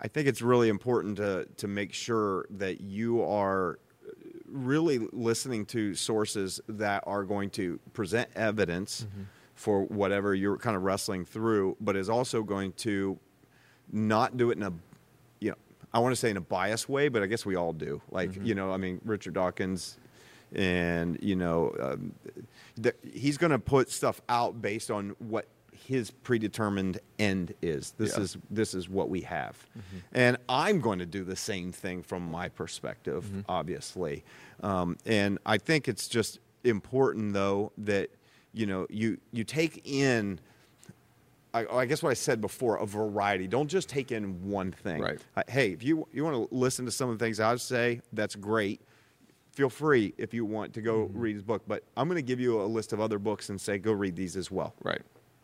I, think it's really important to, to make sure that you are uh, really listening to sources that are going to present evidence mm-hmm. for whatever you're kind of wrestling through, but is also going to not do it in a you know I want to say in a biased way, but I guess we all do. Like mm-hmm. you know, I mean Richard Dawkins, and you know um, th- he's going to put stuff out based on what his predetermined end is. This Yeah. is this is what we have, and I'm going to do the same thing from my perspective, obviously. Um, and I think it's just important though that you know you you take in I, I guess what I said before, a variety. Don't just take in one thing. Right. Uh, hey, if you you want to listen to some of the things I say, that's great. Feel free if you want to go read his book. But I'm going to give you a list of other books and say go read these as well Right.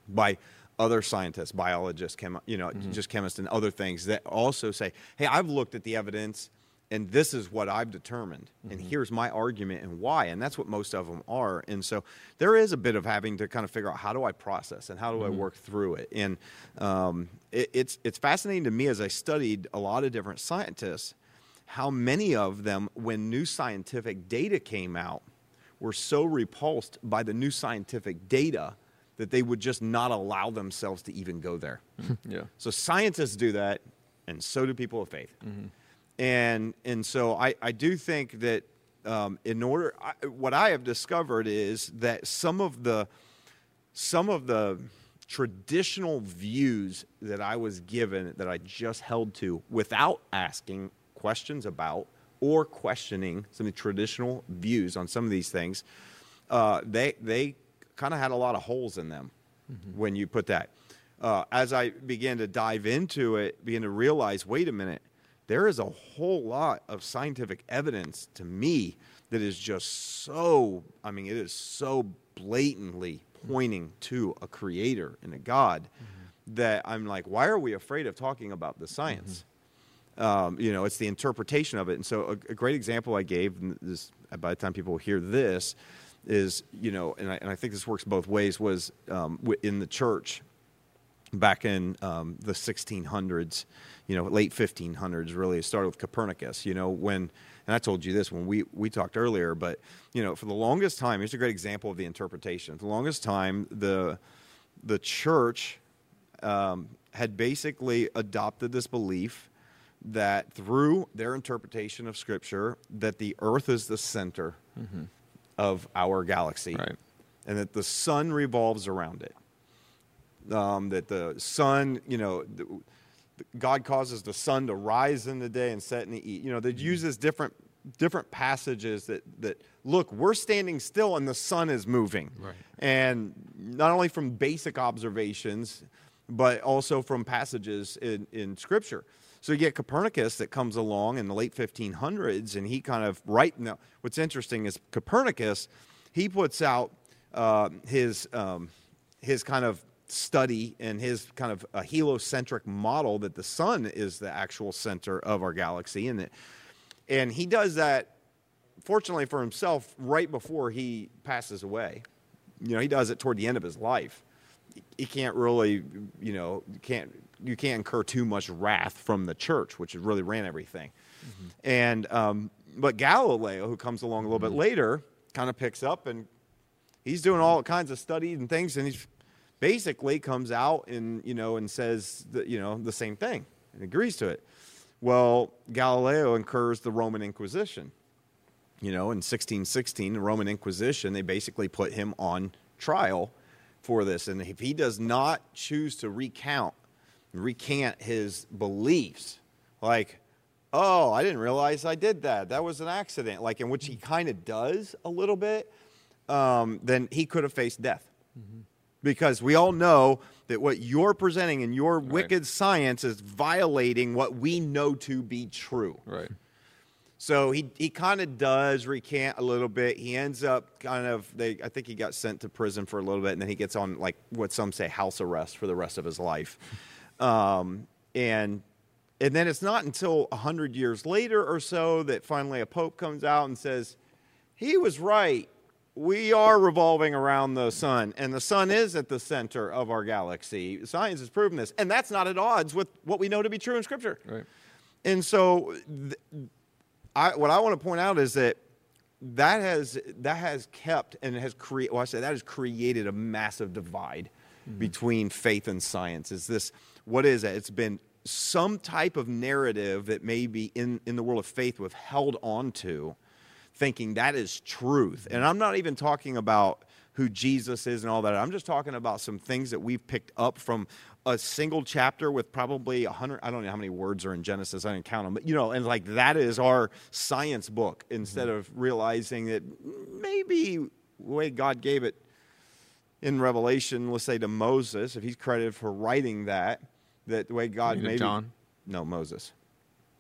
By other scientists, biologists, chem, you know, just chemists and other things that also say, hey, I've looked at the evidence and this is what I've determined, and Mm-hmm. here's my argument and why, and that's what most of them are. And so there is a bit of having to kind of figure out how do I process and how do I Mm-hmm. work through it. And um, it, it's it's fascinating to me as I studied a lot of different scientists, how many of them, when new scientific data came out, were so repulsed by the new scientific data that they would just not allow themselves to even go there. Yeah. So scientists do that, and so do people of faith. And and so I, I do think that um, in order, I, what I have discovered is that some of the some of the traditional views that I was given that I just held to without asking questions about or questioning some of the traditional views on some of these things, uh, they they kind of had a lot of holes in them when you put that. Uh, as I began to dive into it, began to realize, wait a minute, there is a whole lot of scientific evidence to me that is just so, I mean, it is so blatantly pointing to a creator and a God that I'm like, why are we afraid of talking about the science? Um, you know, it's the interpretation of it. And so, a, a great example I gave, and this, by the time people hear this, is, you know, and I, and I think this works both ways, was um, in the church back in um, the 1600s, you know, late 1500s, really. It started with Copernicus, you know, when, and I told you this when we, we talked earlier, but, you know, for the longest time, here's a great example of the interpretation. For the longest time, the, the church um, had basically adopted this belief that through their interpretation of Scripture, that the earth is the center of our galaxy Right. and that the sun revolves around it um, that the sun, you know, the, God causes the sun to rise in the day and set in the east. You know, that uses different different passages that that look, we're standing still and the sun is moving, Right. and not only from basic observations, but also from passages in in Scripture. So you get Copernicus that comes along in the late 1500s, and he kind of right now. What's interesting is Copernicus, he puts out uh, his um, his kind of study and his kind of a heliocentric model that the sun is the actual center of our galaxy, and that, and he does that. Fortunately for himself, right before he passes away, you know, he does it toward the end of his life. He can't really, you know, can't you can't incur too much wrath from the church, which really ran everything. And um, but Galileo, who comes along a little bit later, kind of picks up and he's doing all kinds of studies and things, and he basically comes out and you know and says that you know the same thing and agrees to it. Well, Galileo incurs the Roman Inquisition. You know, in 1616, the Roman Inquisition, they basically put him on trial for this, and if he does not choose to recount, recant his beliefs, like, oh, I didn't realize I did that. That was an accident, like in which he kind of does a little bit, um, then he could have faced death. Because we all know that what you're presenting in your wicked science is violating what we know to be true. Right. So he, he kind of does recant a little bit. He ends up kind of they I think he got sent to prison for a little bit, and then he gets on like what some say house arrest for the rest of his life. Um, and and then it's not until a hundred years later or so that finally a pope comes out and says he was right. We are revolving around the sun, and the sun is at the center of our galaxy. Science has proven this, and that's not at odds with what we know to be true in Scripture. Right. And so, th- I, what I want to point out is that that has that has kept and has created. Well, I say that has created a massive divide mm-hmm. between faith and science. Is this what is it? It's been some type of narrative that maybe in in the world of faith we've held on to, thinking that is truth. And mm-hmm. I'm not even talking about who Jesus is and all that. I'm just talking about some things that we've picked up from a single chapter with probably a hundred. I don't know how many words are in Genesis. I didn't count them, but you know, and like that is our science book. Instead of realizing that maybe the way God gave it in Revelation, let's say to Moses, if he's credited for writing that, that the way God maybe John? no Moses.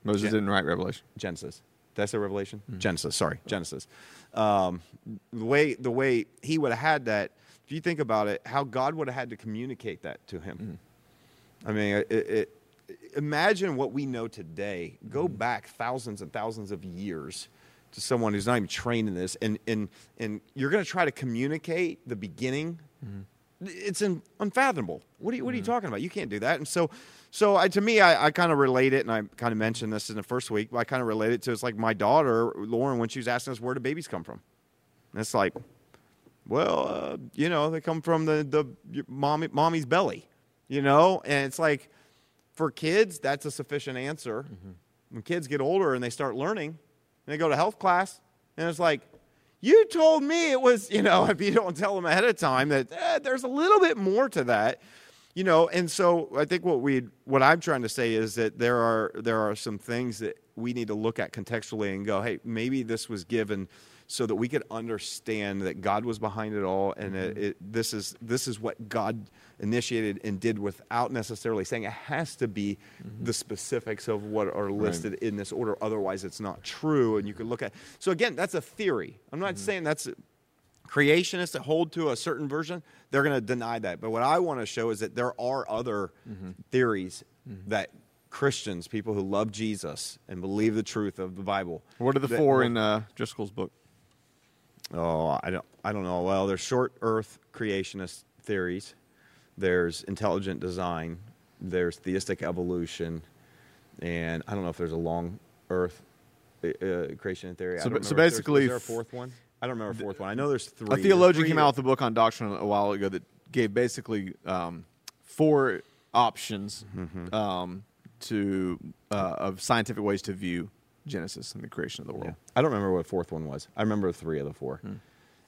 Moses Gen- didn't write Revelation. Genesis. Did I say Revelation? Hmm. Genesis. Sorry, Genesis. Um, the way the way he would have had that. If you think about it, how God would have had to communicate that to him. Hmm. I mean, it, it imagine what we know today. Go mm-hmm. back thousands and thousands of years to someone who's not even trained in this, and and and you're going to try to communicate the beginning. Mm-hmm. It's un, unfathomable. What are you What are you mm-hmm. talking about? You can't do that. And so, so I, to me, I, I kind of relate it, and I kind of mentioned this in the first week. But I kind of relate it to it's like my daughter Lauren when she was asking us where do babies come from. And it's like, well, uh, you know, they come from the the your mommy mommy's belly, you know, and it's like for kids that's a sufficient answer. When kids get older and they start learning, and they go to health class, and it's like, you told me it was, you know, if you don't tell them ahead of time that eh, there's a little bit more to that, you know, and so I think what we what I'm trying to say is that there are there are some things that we need to look at contextually and go, hey, maybe this was given so that we could understand that God was behind it all, and it, it, this is this is what God initiated and did without necessarily saying it has to be mm-hmm. the specifics of what are listed in this order. Otherwise, it's not true. And you could look at so again, that's a theory. I'm not mm-hmm. saying that's creationists that hold to a certain version, they're going to deny that. But what I want to show is that there are other mm-hmm. theories that Christians, people who love Jesus and believe the truth of the Bible. What are the that- four in uh, Driscoll's book? Oh, I don't, I don't know. Well, there's short Earth creationist theories. There's intelligent design. There's theistic evolution, and I don't know if there's a long Earth uh, uh, creation theory. I So so there's- basically is there a fourth one? I don't remember a fourth one. I know there's three. A theologian three came out with a book on doctrine a while ago that gave basically um, four options Mm-hmm. um, to uh, of scientific ways to view Genesis and the creation of the Yeah. world. I don't remember what fourth one was. I remember three of the four. Hmm.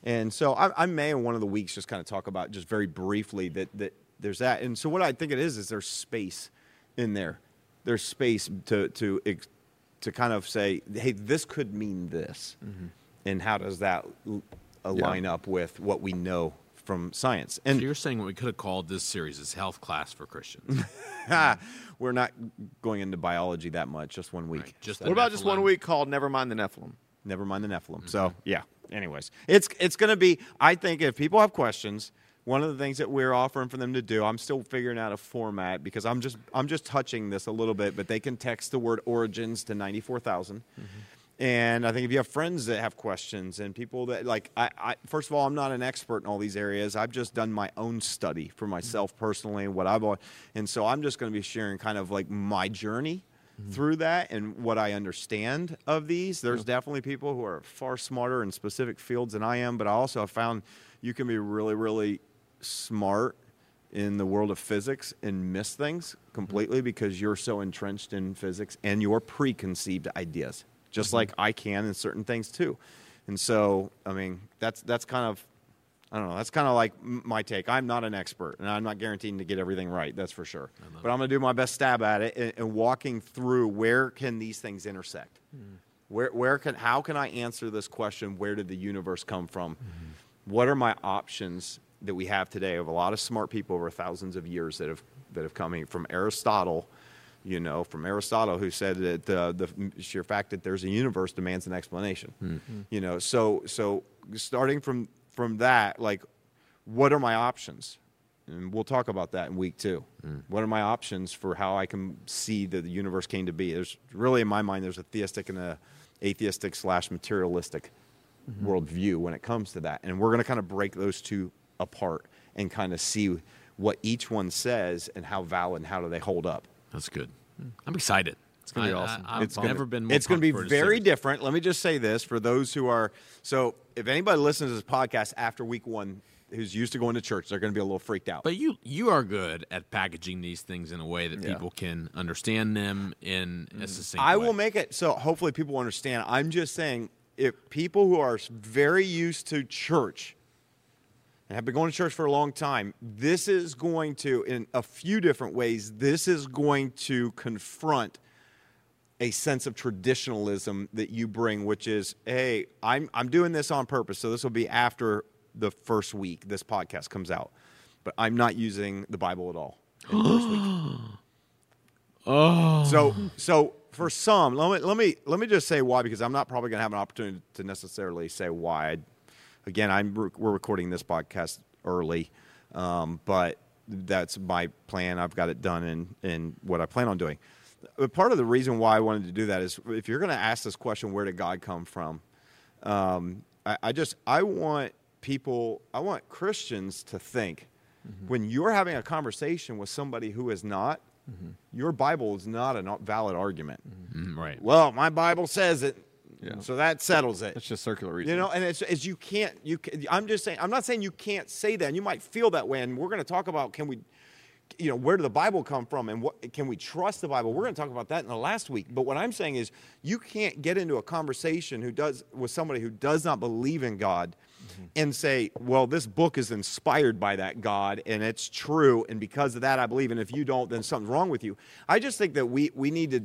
And so I, I may in one of the weeks just kind of talk about just very briefly that that there's that. And so what I think it is is there's space in there. There's space to to to kind of say, hey, this could mean this, Mm-hmm. and how does that l- align up with what we know from science? And So you're saying what we could have called this series is health class for Christians. we're not going into biology that much. Just one week. Right, just What the about just one week called Never Mind the Nephilim? Never mind the Nephilim. So yeah. Anyways, it's it's going to be. I think if people have questions, one of the things that we're offering for them to do, I'm still figuring out a format because I'm just I'm just touching this a little bit, but they can text the word origins to ninety mm-hmm. And I think if you have friends that have questions and people that like, I, I first of all, I'm not an expert in all these areas. I've just done my own study for myself mm-hmm. personally and what I've, and so I'm just going to be sharing kind of like my journey Mm-hmm. through that and what I understand of these. There's definitely people who are far smarter in specific fields than I am, but I also have found you can be really, really smart in the world of physics and miss things mm-hmm. completely because you're so entrenched in physics and your preconceived ideas, just mm-hmm. like I can in certain things too. And so, I mean, that's that's kind of I don't know. That's kind of like my take. I'm not an expert, and I'm not guaranteeing to get everything right. That's for sure. But I'm going to do my best stab at it and, and walking through where can these things intersect. Hmm. Where, where can, how can I answer this question? Where did the universe come from? Mm-hmm. What are my options that we have today of a lot of smart people over thousands of years that have that have come from Aristotle, you know, from Aristotle, who said that uh, the sheer fact that there's a universe demands an explanation. Hmm. You know, so so starting from from that, like, what are my options? And we'll talk about that in week two. Mm. What are my options for how I can see that the universe came to be? There's really, in my mind, there's a theistic and a atheistic slash materialistic mm-hmm. worldview when it comes to that, and we're going to kind of break those two apart and kind of see what each one says and how valid and how do they hold up. That's good. I'm excited. It's gonna be awesome. I, have gonna- never been. More It's going to be pumped for a very different. Let me just say this for those who are so. If anybody listens to this podcast after week one, who's used to going to church, they're going to be a little freaked out. But you you are good at packaging these things in a way that Yeah. people can understand them in a mm-hmm. succinct I way. will make it so hopefully people understand. I'm just saying if people who are very used to church and have been going to church for a long time, this is going to, in a few different ways, this is going to confront a sense of traditionalism that you bring, which is, hey, I'm, I'm doing this on purpose. So this will be after the first week this podcast comes out. But I'm not using the Bible at all in the first week. Oh. So, so for some, let me let me let me just say why because I'm not probably going to have an opportunity to necessarily say why. Again, I'm we're recording this podcast early, um, but that's my plan. I've got it done in in what I plan on doing. But part of the reason why I wanted to do that is if you're going to ask this question, where did God come from? Um, I, I just I want people, I want Christians to think when you're having a conversation with somebody who is not, your Bible is not a valid argument. Mm, right. Well, my Bible says it, Yeah. so that settles it. It's just circular reasoning. You know, and it's, it's you can't. You, can, I'm just saying. I'm not saying you can't say that. And you might feel that way. And we're going to talk about can we, you know, where did the Bible come from, and what can we trust the Bible? We're going to talk about that in the last week. But what I'm saying is, you can't get into a conversation who does with somebody who does not believe in God, mm-hmm. and say, well, this book is inspired by that God, and it's true, and because of that, I believe. And if you don't, then something's wrong with you. I just think that we we need to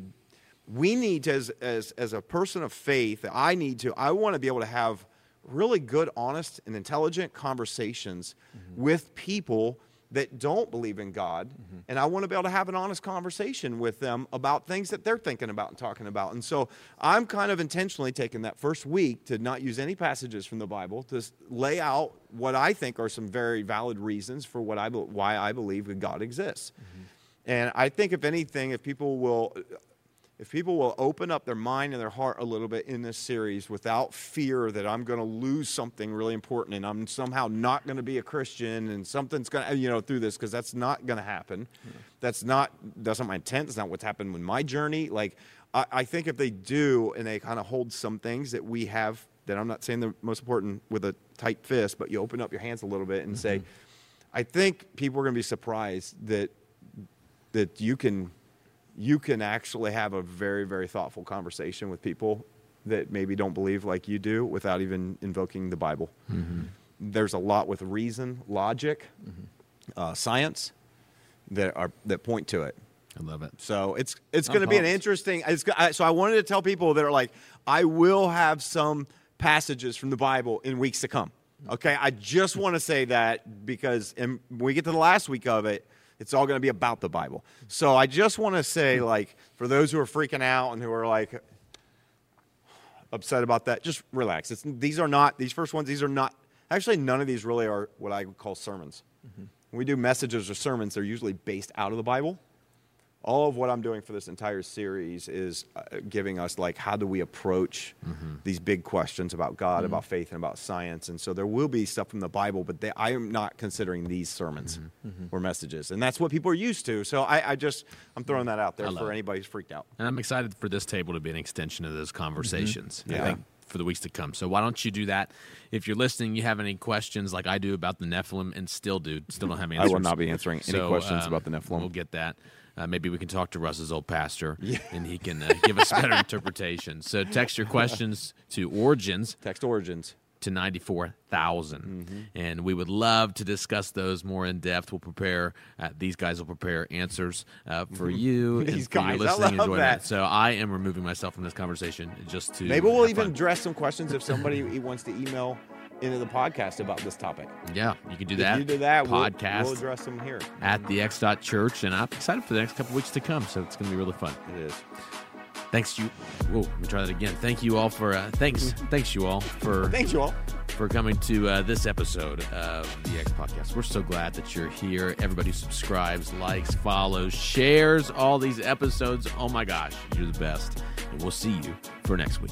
we need to, as, as, as a person of faith, I need to, I want to be able to have really good, honest, and intelligent conversations mm-hmm. with people that don't believe in God. Mm-hmm. And I want to be able to have an honest conversation with them about things that they're thinking about and talking about. And so I'm kind of intentionally taking that first week to not use any passages from the Bible, to lay out what I think are some very valid reasons for what I, why I believe that God exists. Mm-hmm. And I think, if anything, if people will if people will open up their mind and their heart a little bit in this series without fear that I'm going to lose something really important and I'm somehow not going to be a Christian and something's going to, you know, through this, because that's not going to happen. Hmm. That's not, that's not my intent. That's not what's happened with my journey. Like, I, I think if they do and they kind of hold some things that we have, that I'm not saying the most important with a tight fist, but you open up your hands a little bit and say, mm-hmm. I think people are going to be surprised that that you can you can actually have a very very thoughtful conversation with people that maybe don't believe like you do without even invoking the bible mm-hmm. there's a lot with reason logic mm-hmm. uh, science that are that point to it I love it. so it's it's going to be an interesting. It's, I- so I wanted to tell people that are like, I will have some passages from the Bible in weeks to come. Mm-hmm. Okay, I just want to say that because when we get to the last week of it, it's all going to be about the Bible. So I just want to say, like, for those who are freaking out and who are like upset about that, just relax. It's, these are not these first ones. These are not actually none of these really are what I would call sermons. Mm-hmm. When we do messages or sermons, they're usually based out of the Bible all of what I'm doing for this entire series is uh, giving us like how do we approach mm-hmm. these big questions about God, mm-hmm. about faith, and about science. And so there will be stuff from the Bible, but they, I am not considering these sermons mm-hmm. or messages, and that's what people are used to. So I, I just I'm throwing that out there for it. anybody who's freaked out. And I'm excited for this table to be an extension of those conversations. I Yeah. think for the weeks to come. So why don't you do that? If you're listening, you have any questions like I do about the Nephilim, and still do, still don't have I answers. will not be answering any So, questions um, about the Nephilim. We'll get that. Uh, maybe we can talk to Russ's old pastor, and he can uh, give us better interpretation. So text your questions to Origins Text origins. to 94,000. Mm-hmm. And we would love to discuss those more in depth. We'll prepare, uh, these guys will prepare answers uh, for you. and These for your guys, listening love enjoyment. that. So I am removing myself from this conversation just to. Maybe we'll even fun. address some questions if somebody wants to email into the podcast about this topic. Yeah, you can do If that. you do that, we'll- podcast we'll, address them here. at the X dot church, and I'm excited for the next couple weeks to come. So it's going to be really fun. It is. Thanks you. Whoa, let me try that again. Thank you all for uh, thanks, thanks you all for Thanks, you all. for coming to uh, this episode of the X Podcast. We're so glad that you're here. Everybody subscribes, likes, follows, shares all these episodes. Oh my gosh, you're the best. And we'll see you for next week.